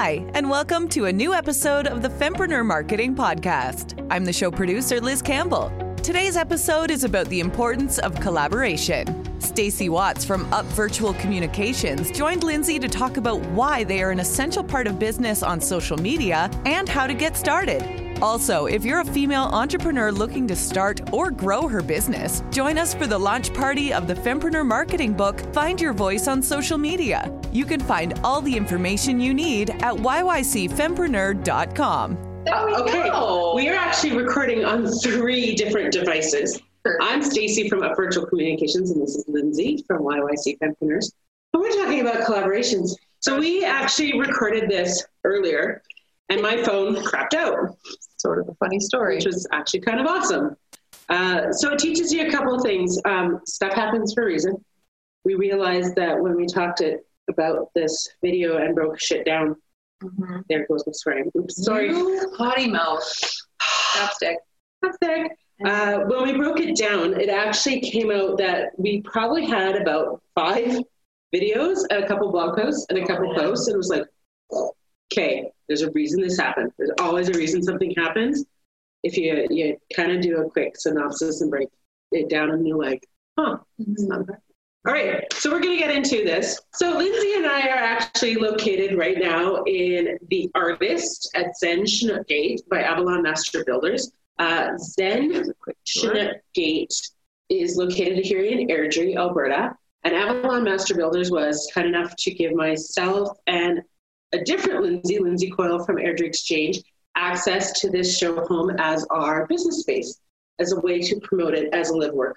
Hi, and welcome to a new episode of the Fempreneur Marketing Podcast. I'm the show producer, Liz Campbell. Today's episode is about the importance of collaboration. Stacy Watts from Up Virtual Communications joined Lindsay to talk about why they are an essential part of business on social media and how to get started. Also, if you're a female entrepreneur looking to start or grow her business, join us for the launch party of the Fempreneur Marketing Book, Find Your Voice on Social Media. You can find all the information you need at yycfempreneur.com. Uh, okay, we are actually recording on three different devices. I'm Stacy from Up Virtual Communications, and this is Lindsay from YYC Fempreneurs. And we're talking about collaborations. So we actually recorded this earlier, and my phone crapped out. Sort of a funny story. Which was actually kind of awesome. Uh, so it teaches you a couple of things. Um, stuff happens for a reason. We realized that when we talked it, about this video and broke shit down. Mm-hmm. There goes the swearing. Oops, sorry. Potty mouth. Chapstick. Chapstick. Uh, when we broke it down, it actually came out that we probably had about five videos and a couple blog posts and a couple oh, posts. And it was like, okay, there's a reason this happened. There's always a reason something happens. If you you kind of do a quick synopsis and break it down, and you're like, huh. All right, so we're going to get into this. So Lindsay and I are actually located right now in the Artist at Zen Chinook Gate by Avalon Master Builders. Uh, Zen Chinook Gate is located here in Airdrie, Alberta. And Avalon Master Builders was kind enough to give myself and a different Lindsay, Lindsay Coyle from Airdrie Exchange, access to this show home as our business space, as a way to promote it as a live work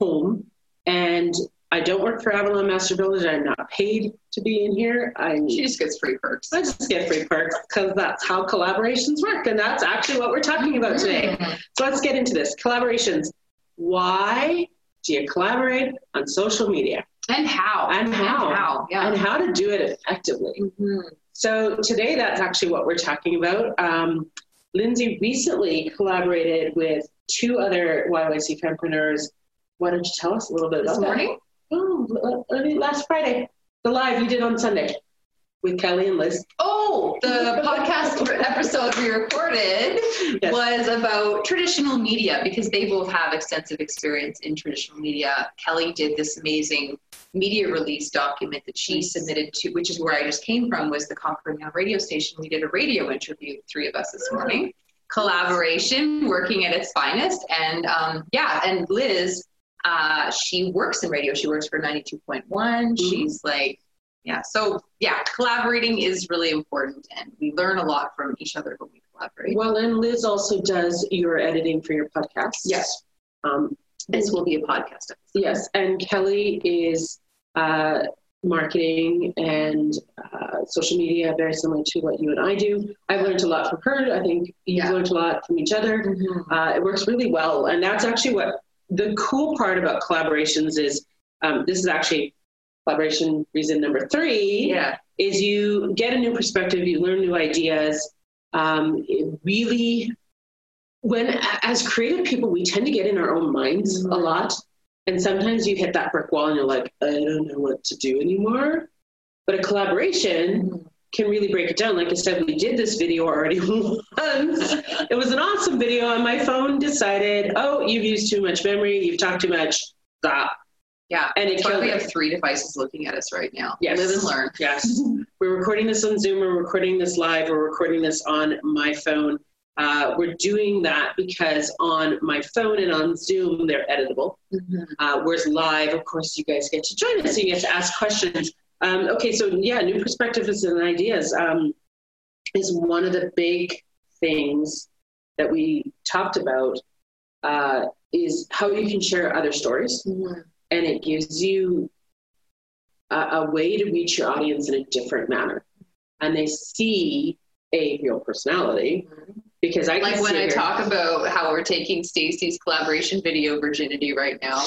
home. And I don't work for Avalon Master Builders. I'm not paid to be in here. I she just gets free perks. I just get free perks because that's how collaborations work, and that's actually what we're talking about today. Mm-hmm. So let's get into this collaborations. Why do you collaborate on social media? And how? And how? And how, yeah. and how to do it effectively. Mm-hmm. So today, that's actually what we're talking about. Um, Lindsay recently collaborated with two other YYC entrepreneurs Why don't you tell us a little bit this about morning? that? Oh, last Friday, the live you did on Sunday with Kelly and Liz. Oh, the podcast episode we recorded yes. was about traditional media because they both have extensive experience in traditional media. Kelly did this amazing media release document that she submitted to, which is where I just came from, was the Cochrane Now radio station. We did a radio interview, three of us this morning. Collaboration, working at its finest, and um, yeah, and Liz uh, she works in radio. She works for 92.1. Mm-hmm. She's like, yeah. So, yeah, collaborating is really important. And we learn a lot from each other when we collaborate. Well, and Liz also does your editing for your podcast. Yes. Um, this will be a podcast. Episode. Yes. And Kelly is uh, marketing and uh, social media, very similar to what you and I do. I've learned a lot from her. I think you've yeah. learned a lot from each other. Mm-hmm. Uh, it works really well. And that's actually what the cool part about collaborations is um, this is actually collaboration reason number three. Yeah. Is you get a new perspective, you learn new ideas. Um, it really, when as creative people, we tend to get in our own minds mm-hmm. a lot. And sometimes you hit that brick wall and you're like, I don't know what to do anymore. But a collaboration, mm-hmm can really break it down. Like I said, we did this video already once. it was an awesome video, and my phone decided, oh, you've used too much memory, you've talked too much, stop. Yeah, and it we have three devices looking at us right now. Yes. Live and learn. Yes. we're recording this on Zoom, we're recording this live, we're recording this on my phone. Uh, we're doing that because on my phone and on Zoom, they're editable. Mm-hmm. Uh, whereas live, of course, you guys get to join us and you get to ask questions. Um, okay, so yeah, new perspectives and ideas um, is one of the big things that we talked about. Uh, is how you can share other stories, mm-hmm. And it gives you a, a, way to reach your audience in a different manner, and they see a real personality. Because I like when I talk about how we're taking Stacy's collaboration video virginity right now.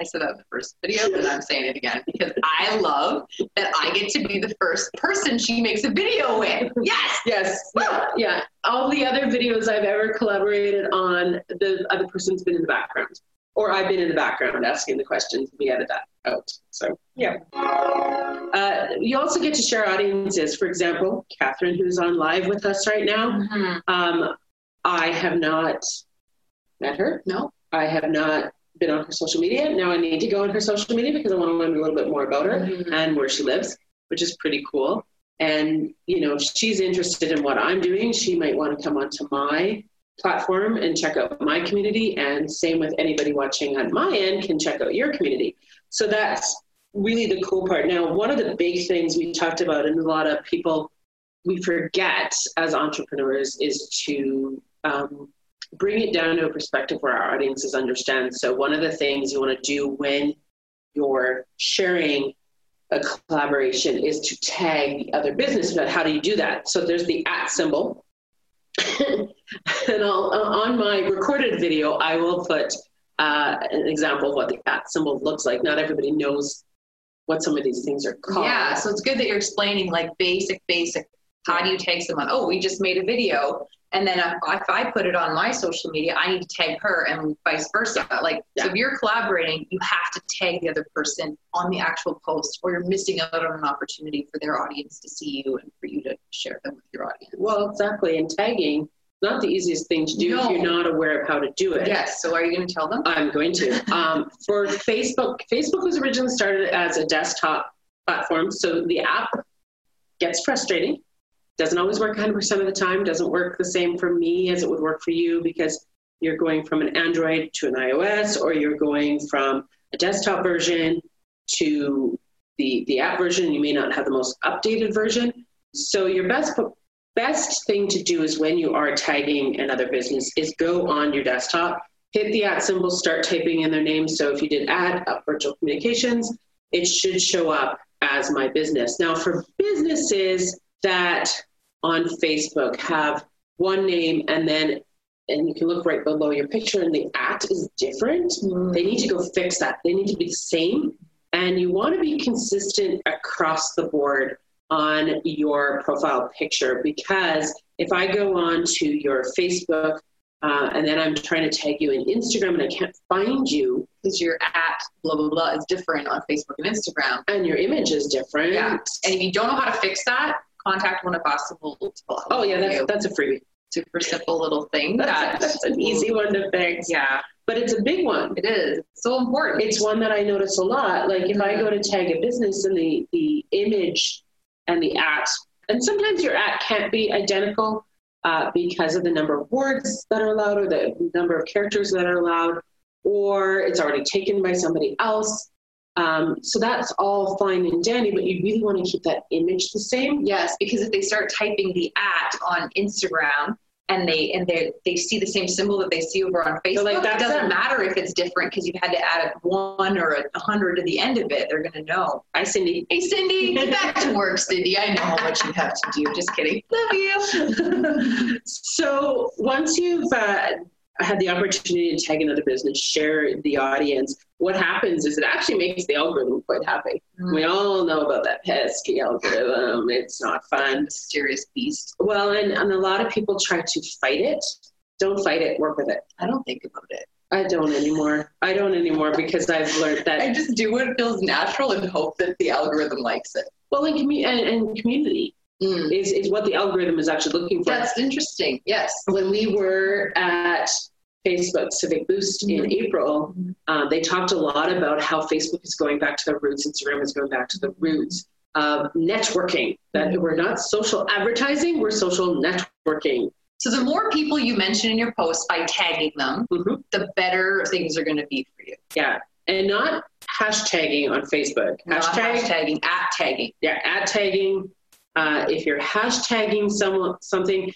I said that in the first video, but I'm saying it again because I love that I get to be the first person she makes a video with. Yes. Yes. Yeah. yeah. All the other videos I've ever collaborated on, the other person's been in the background. Or I've been in the background asking the questions. We edit that out. So yeah. Uh, you also get to share audiences. For example, Catherine, who's on live with us right now. Mm-hmm. Um, I have not met her. No. I have not been on her social media. Now I need to go on her social media because I want to learn a little bit more about her mm-hmm. and where she lives, which is pretty cool. And you know, if she's interested in what I'm doing. She might want to come onto my platform and check out my community. And same with anybody watching on my end can check out your community. So that's really the cool part. Now, one of the big things we talked about, and a lot of people we forget as entrepreneurs, is to um, bring it down to a perspective where our audiences understand. So, one of the things you want to do when you're sharing a collaboration is to tag the other business. But how do you do that? So, there's the at symbol. and I'll, on my recorded video, I will put uh, an example of what the at symbol looks like. Not everybody knows what some of these things are called. Yeah, so it's good that you're explaining like basic, basic. How do you tag someone? Oh, we just made a video. And then if, if I put it on my social media, I need to tag her and vice versa. Like, yeah. so if you're collaborating, you have to tag the other person on the actual post, or you're missing out on an opportunity for their audience to see you and for you to share them with your audience. Well, exactly. And tagging not the easiest thing to do no. if you're not aware of how to do it. Yes. So are you going to tell them? I'm going to. Um, for Facebook, Facebook was originally started as a desktop platform. So the app gets frustrating. Doesn't always work 100% of the time. Doesn't work the same for me as it would work for you because you're going from an Android to an iOS or you're going from a desktop version to the, the app version. You may not have the most updated version. So your best best thing to do is when you are tagging another business is go on your desktop, hit the at symbol, start typing in their name. So if you did add up virtual communications, it should show up as my business. Now for businesses that on Facebook have one name and then and you can look right below your picture and the at is different, mm. they need to go fix that. They need to be the same. And you want to be consistent across the board on your profile picture because if I go on to your Facebook uh, and then I'm trying to tag you in Instagram and I can't find you because your at blah blah blah is different on Facebook and Instagram, and your image is different. Yeah, and if you don't know how to fix that, contact one of us. We'll, we'll oh yeah, that's that's a freebie. Super simple little thing. that's, that, that's an easy one to fix. Yeah, but it's a big one. It is it's so important. It's one that I notice a lot. Like if I go to tag a business and the the image and the at. And sometimes your at can't be identical uh, because of the number of words that are allowed or the number of characters that are allowed, or it's already taken by somebody else. Um, so that's all fine and dandy, but you really want to keep that image the same. Yes, because if they start typing the at on Instagram, and they and they they see the same symbol that they see over on Facebook. like that doesn't matter if it's different because you've had to add a one or a hundred to the end of it. They're gonna know. Hi, Cindy. Hey, Cindy. Get back to work, Cindy. I know what you have to do. Just kidding. Love you. so once you've uh, had the opportunity to tag another business, share the audience, what happens is it actually makes the algorithm quite happy. Mm. We all know about that pesky algorithm. It's not fun. Mysterious beast. Well, and, and a lot of people try to fight it. Don't fight it, work with it. I don't think about it. I don't anymore. I don't anymore because I've learned that. I just do what feels natural and hope that the algorithm likes it. Well, in commu- and, and community. Mm. Is, is what the algorithm is actually looking for. That's interesting. Yes. When we were at Facebook Civic Boost mm-hmm. in April, uh, they talked a lot about how Facebook is going back to the roots, Instagram is going back to the roots of networking. That mm-hmm. we're not social advertising, we're social networking. So the more people you mention in your post by tagging them, mm-hmm. the better things are going to be for you. Yeah, and not hashtagging on Facebook. Not Hashtag, hashtagging, at tagging. Yeah, at tagging. Uh, if you're hashtagging someone something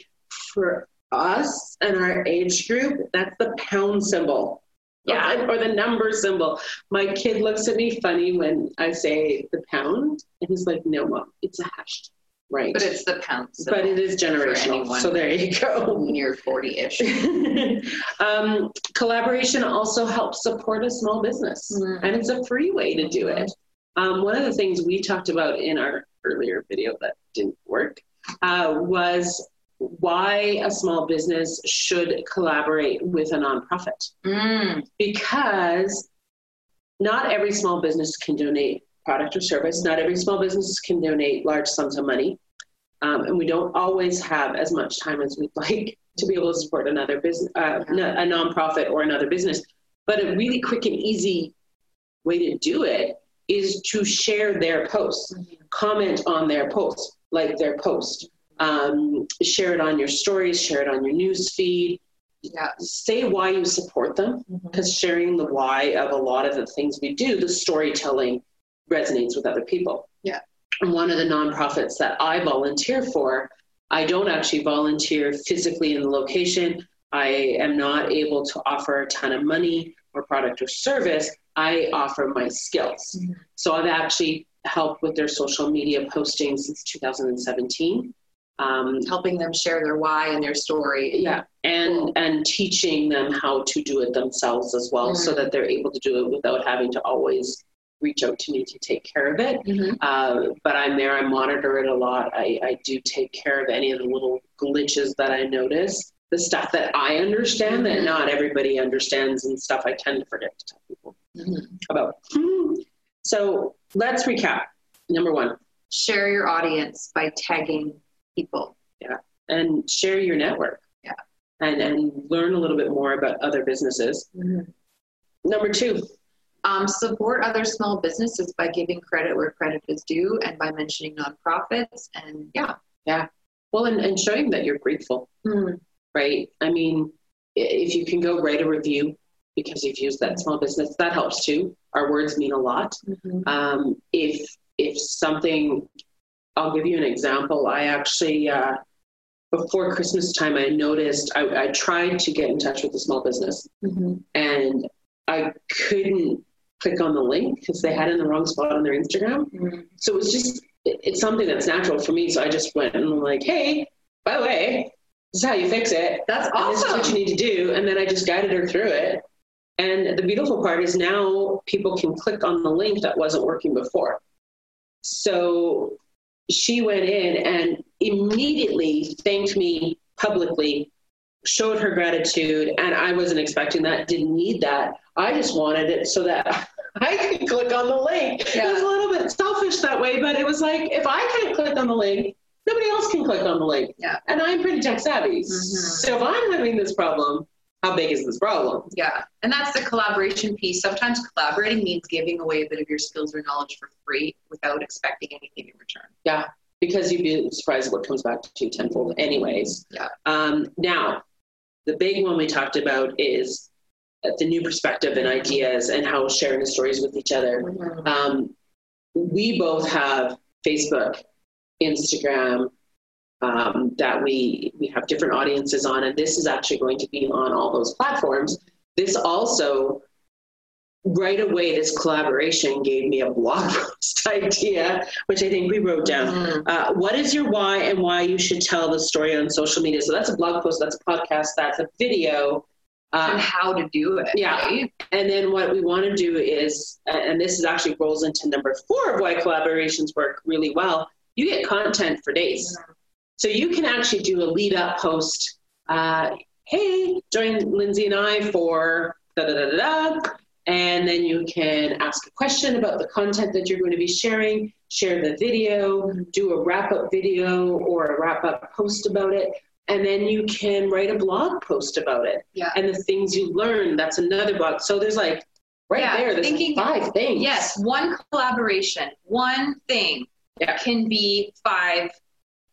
for us and our age group, that's the pound symbol. Yeah. Or the number symbol. My kid looks at me funny when I say the pound, and he's like, no, mom, it's a hashtag. Right. But it's the pound. But it is generational. So there you go. Near 40 ish. um, collaboration also helps support a small business, mm-hmm. and it's a free way to do it. Um, one of the things we talked about in our earlier video that didn't work uh, was why a small business should collaborate with a nonprofit. Mm. Because not every small business can donate product or service. Not every small business can donate large sums of money. Um, and we don't always have as much time as we'd like to be able to support another business, uh, a nonprofit or another business. But a really quick and easy way to do it is to share their posts, comment on their posts, like their post, um, share it on your stories, share it on your news feed. Yeah. Say why you support them, because mm-hmm. sharing the why of a lot of the things we do, the storytelling resonates with other people. Yeah. And one of the nonprofits that I volunteer for, I don't actually volunteer physically in the location. I am not able to offer a ton of money or product or service. I offer my skills. Mm-hmm. So I've actually helped with their social media posting since 2017 um, helping them share their why and their story. Yeah, and cool. and teaching them how to do it themselves as well, mm-hmm. so that they're able to do it without having to always reach out to me to take care of it. Mm-hmm. Uh, but I'm there. I monitor it a lot. I, I do take care of any of the little glitches that I notice. The stuff that I understand mm-hmm. that not everybody understands, and stuff I tend to forget to tell people mm-hmm. about. So let's recap. Number one, share your audience by tagging people. Yeah. And share your network. Yeah. And, and learn a little bit more about other businesses. Mm-hmm. Number two, um, support other small businesses by giving credit where credit is due and by mentioning nonprofits. And yeah. Yeah. Well, and, and showing that you're grateful, mm-hmm. Right? I mean, if you can go write a review because you've used that small business, that helps too. Our words mean a lot. Mm-hmm. Um, if if something I'll give you an example. I actually, uh, before Christmas time, I noticed I, I, tried to get in touch with a small business mm-hmm. and I couldn't click on the link because they had it in the wrong spot on their Instagram. Mm-hmm. So it was just, it, it's something that's natural for me. So I just went and I'm like, hey, by the way, this is how you fix it. That's awesome. this is what you need to do. And then I just guided her through it. And the beautiful part is now people can click on the link that wasn't working before. So she went in and immediately thanked me publicly, showed her gratitude, and I wasn't expecting that, didn't need that. I just wanted it so that I could click on the link. Yeah. It was a little bit selfish that way, but it was like if I can't click on the link, nobody else can click on the link. Yeah. And I'm pretty tech savvy. Mm-hmm. So if I'm having this problem, how big is this problem? Yeah. And that's the collaboration piece. Sometimes collaborating means giving away a bit of your skills or knowledge for free without expecting anything in return. Yeah. Because you'd be surprised what comes back to you tenfold, anyways. Yeah. Um, now, the big one we talked about is the new perspective and ideas and how sharing the stories with each other. Mm-hmm. Um, we both have Facebook, Instagram, um, that we we have different audiences on, and this is actually going to be on all those platforms. This also right away this collaboration gave me a blog post idea which i think we wrote down mm-hmm. uh, what is your why and why you should tell the story on social media so that's a blog post that's a podcast that's a video uh, and how to do it yeah right? and then what we want to do is and this is actually rolls into number four of why collaborations work really well you get content for days. So you can actually do a lead up post. Uh, hey, join Lindsay and I for da da da da da. And then you can ask a question about the content that you're going to be sharing, share the video, do a wrap up video or a wrap up post about it. And then you can write a blog post about it. Yeah. And the things you learn, that's another blog. So there's like right yeah, there, there's thinking, five things. Yes, one collaboration, one thing yeah. can be five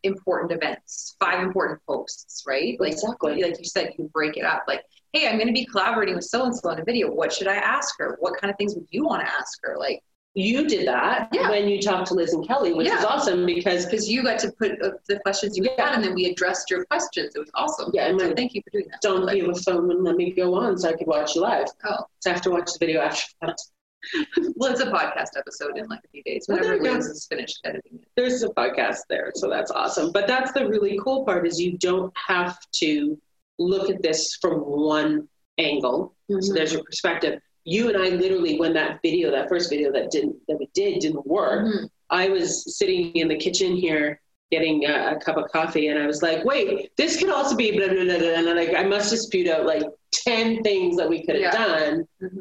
important events, five important posts, right? Like exactly. like you said, you break it up. Like, hey, I'm going to be collaborating with so and so in a video. What should I ask her? What kind of things would you want to ask her? Like, you did that yeah. when you talked to Liz and Kelly, which yeah. was awesome because because you got to put uh, the questions you yeah. had, and then we addressed your questions. It was awesome. Yeah, and so thank you for doing that. Don't leave a phone and let me go on so I could watch you live. Oh, so I have to watch the video after that. well, it's a podcast episode in like a few days. Whenever well, is finished editing it. There's a podcast there, so that's awesome. But that's the really cool part is you don't have to look at this from one angle. Mm-hmm. So there's your perspective. You and I literally, when that video, that first video that didn't that we did didn't work, mm-hmm. I was sitting in the kitchen here getting a, a, cup of coffee, and I was like, "Wait, this could also be blah blah blah,", blah and like I must spewed out like ten things that we could have yeah. done. Mm-hmm.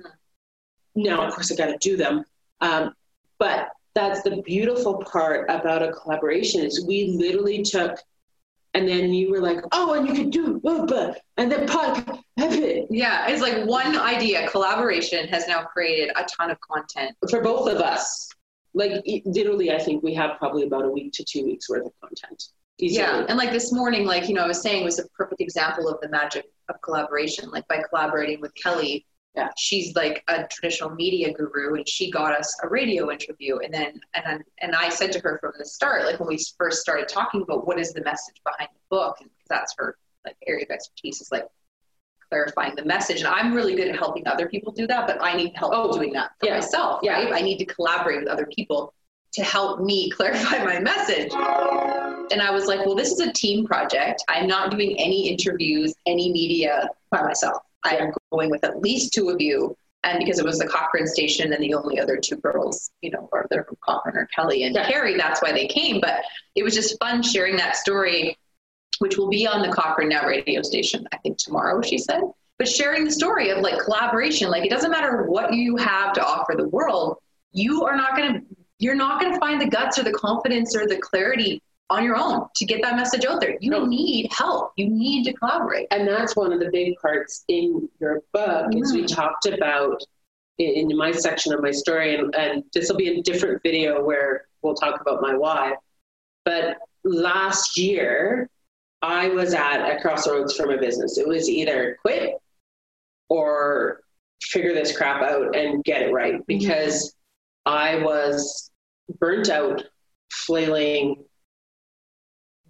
Now, of course, I got to do them, um, but that's the beautiful part about a collaboration is we literally took and then you were like, oh, and you could do, blah, blah, and then podcast, it. Yeah, it's like one idea. Collaboration has now created a ton of content for both of us. Like literally, I think we have probably about a week to two weeks worth of content. Easily. Yeah, and like this morning, like you know, I was saying, was a perfect example of the magic of collaboration. Like by collaborating with Kelly, yeah. she's like a traditional media guru and she got us a radio interview and then and then, and I said to her from the start like when we first started talking about what is the message behind the book and that's her like area of expertise is like clarifying the message and I'm really good at helping other people do that but I need help oh, doing that for yeah. myself yeah. right I need to collaborate with other people to help me clarify my message and I was like well this is a team project I'm not doing any interviews any media by myself I am going with at least two of you. And because it was the Cochrane station and the only other two girls, you know, are there from Cochrane or Kelly and yeah. Carrie, that's why they came. But it was just fun sharing that story, which will be on the Cochrane Now radio station, I think tomorrow, she said. But sharing the story of like collaboration, like it doesn't matter what you have to offer the world, you are not going to you're not going to find the guts or the confidence or the clarity on your own to get that message out there. You no. need help. You need to collaborate. And that's one of the big parts in your book mm-hmm. is we talked about in my section of my story, and, and this will be a different video where we'll talk about my why. But last year, I was at a crossroads for my business. It was either quit or figure this crap out and get it right because mm-hmm. I was burnt out, flailing,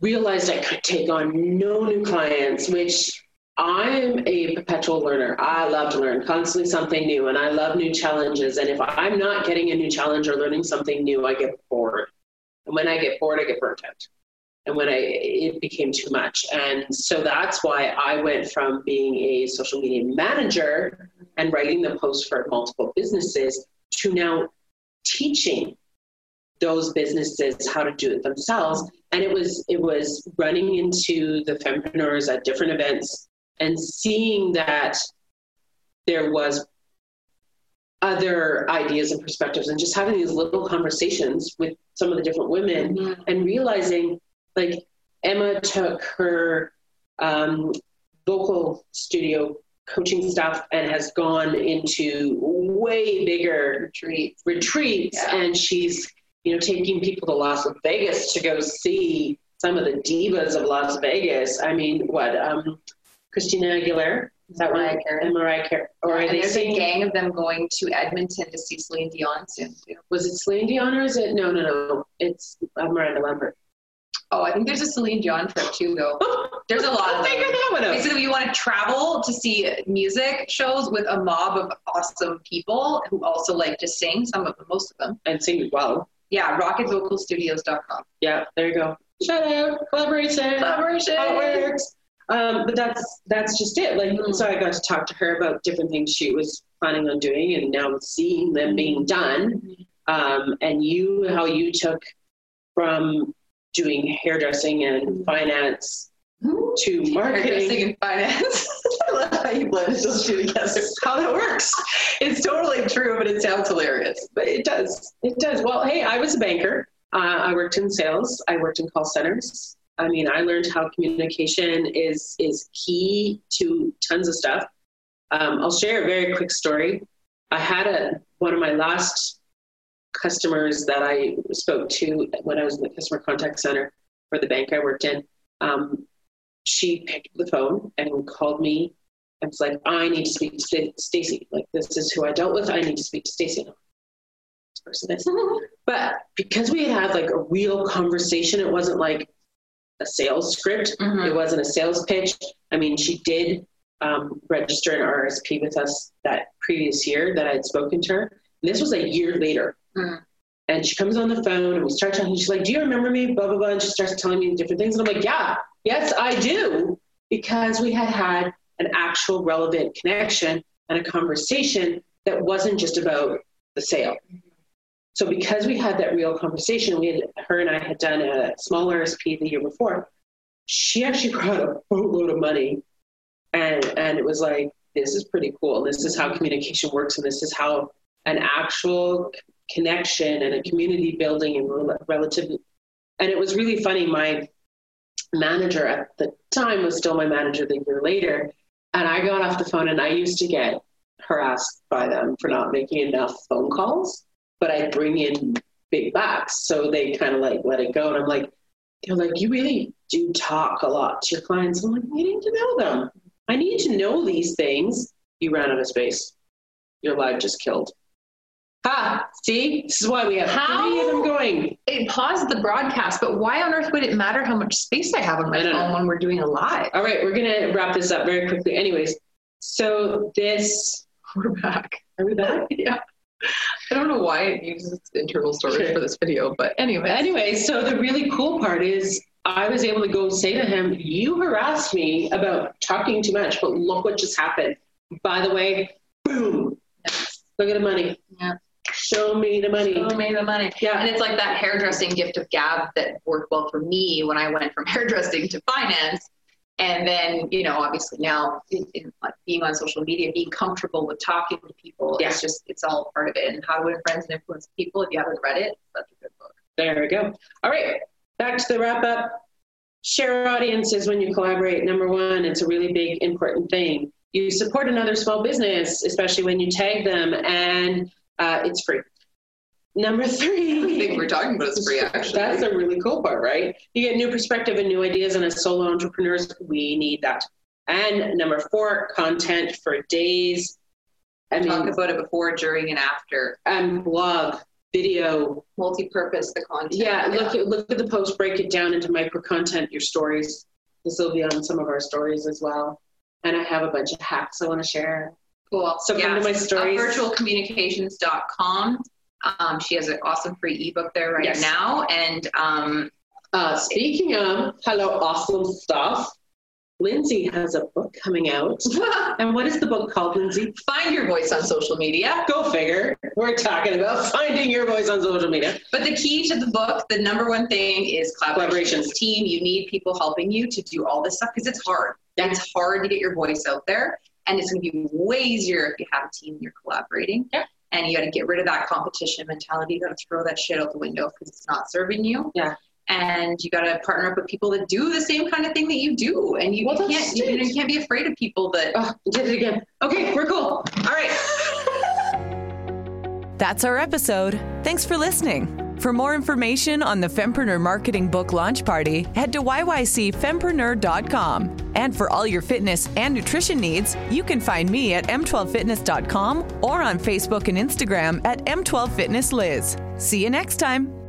realized I could take on no new clients, which I'm a perpetual learner. I love to learn constantly something new and I love new challenges. And if I'm not getting a new challenge or learning something new, I get bored. And when I get bored, I get burnt out. And when I, it became too much. And so that's why I went from being a social media manager and writing the posts for multiple businesses to now teaching those businesses how to do it themselves. And it was it was running into the fempreneurs at different events and seeing that there was other ideas and perspectives and just having these little conversations with some of the different women mm-hmm. and realizing like Emma took her um, vocal studio coaching stuff and has gone into way bigger retreats, retreats yeah. and she's you know, taking people to Las Vegas to go see some of the divas of Las Vegas. I mean, what, um, Christina Aguilera? Is that Mariah Carey? And Mariah Carey. Or are and they there's singing? a gang of them going to Edmonton to see Celine Dion soon too. Was it Celine Dion or is it? No, no, no. It's uh, Miranda Lambert. Oh, I think there's a Celine Dion trip too, though. There's a lot of Figure that one out. Basically, you want to travel to see music shows with a mob of awesome people who also like to sing. Some of them, most of them, and sing well. Yeah, rocketvocalstudios.com. Yeah, there you go. Shout out, collaboration. Collaboration. How it works. Um, but that's that's just it. Like, mm-hmm. so I got to talk to her about different things she was planning on doing, and now seeing them being done. Mm-hmm. Um, and you, how you took from doing hairdressing and mm-hmm. finance to marketing and finance. Love how you blended those two together. How that works. It's totally true, but it sounds hilarious. But it does. It does. Well, hey, I was a banker. Uh, I worked in sales. I worked in call centers. I mean, I learned how communication is is key to tons of stuff. Um, I'll share a very quick story. I had a one of my last customers that I spoke to when I was in the customer contact center for the bank I worked in. Um, she picked up the phone and called me and was like, I need to speak to Stacy. Like, this is who I dealt with. I need to speak to Stacy. This person is. but because we had had like a real conversation, it wasn't like a sales script. Mm-hmm. It wasn't a sales pitch. I mean, she did um, register an RSP with us that previous year that I had spoken to her. And this was a year later. Mm. And she comes on the phone and we start talking. She's like, Do you remember me? Blah, blah, blah. And she starts telling me different things. And I'm like, Yeah, yes, I do. Because we had had an actual relevant connection and a conversation that wasn't just about the sale. So because we had that real conversation, we had her and I had done a small RSP the year before. She actually brought a boatload of money, and and it was like this is pretty cool. This is how communication works, and this is how an actual connection and a community building and relative. And it was really funny. My manager at the time was still my manager the year later, and I got off the phone, and I used to get harassed by them for not making enough phone calls, but I'd bring in big bucks. So they kind of like let it go. And I'm like, they're like, you really do talk a lot to your clients. I'm like, I need to know them. I need to know these things. You ran out of space. Your live just killed. Ha! See, this is why we have how? three of them going. It paused the broadcast, but why on earth would it matter how much space I have on my phone know. when we're doing a live? All right, we're gonna wrap this up very quickly. Anyways, so this we're back. Are we back? yeah. I don't know why it uses internal storage sure. for this video, but anyway. Anyway, so the really cool part is I was able to go say to him, You harassed me about talking too much, but look what just happened. By the way, boom. Yes. Look at the money. Yeah. Show me the money. Show me the money. Yeah. And it's like that hairdressing gift of gab that worked well for me when I went from hairdressing to finance. And then you know obviously now in, in, like being on social media being comfortable with talking to people yeah. it's just it's all part of it. And how to win friends and influence people? If you haven't read it that's a good book. There we go. All right. Back to the wrap up. Share audiences when you collaborate number one. It's a really big important thing. You support another small business especially when you tag them. And uh, it's free Number three. I think we're talking about is free, actually. That's a really cool part, right? You get new perspective and new ideas, and as solo entrepreneurs, we need that. And number four, content for days. I mean, talk about it before, during, and after. And blog, video, multi-purpose the content. Yeah, yeah, look at look at the post, break it down into micro content. Your stories. This will be on some of our stories as well. And I have a bunch of hacks I want to share. Cool. So yes. come to my stories. Uh, virtualcommunications.com. Um, she has an awesome free ebook there right yes. now. And um, uh, speaking of hello, awesome stuff. Lindsay has a book coming out. and what is the book called, Lindsay? Find Your Voice on Social Media. Go figure. We're talking about finding your voice on social media. But the key to the book, the number one thing is collaboration. Collaborations. Team, you need people helping you to do all this stuff because it's hard. Yeah. It's hard to get your voice out there. And it's going to be way easier if you have a team you're collaborating. Yeah and you got to get rid of that competition mentality. You got to throw that shit out the window because it's not serving you. Yeah. And you got to partner up with people that do the same kind of thing that you do, and you, well, you can't you, you, can't be afraid of people that. Oh, did it again. Okay, we're cool. All right. That's our episode. Thanks for listening. For more information on the Fempreneur Marketing Book Launch Party, head to yycfempreneur.com. And for all your fitness and nutrition needs, you can find me at m12fitness.com or on Facebook and Instagram at m12fitnessliz. See you next time.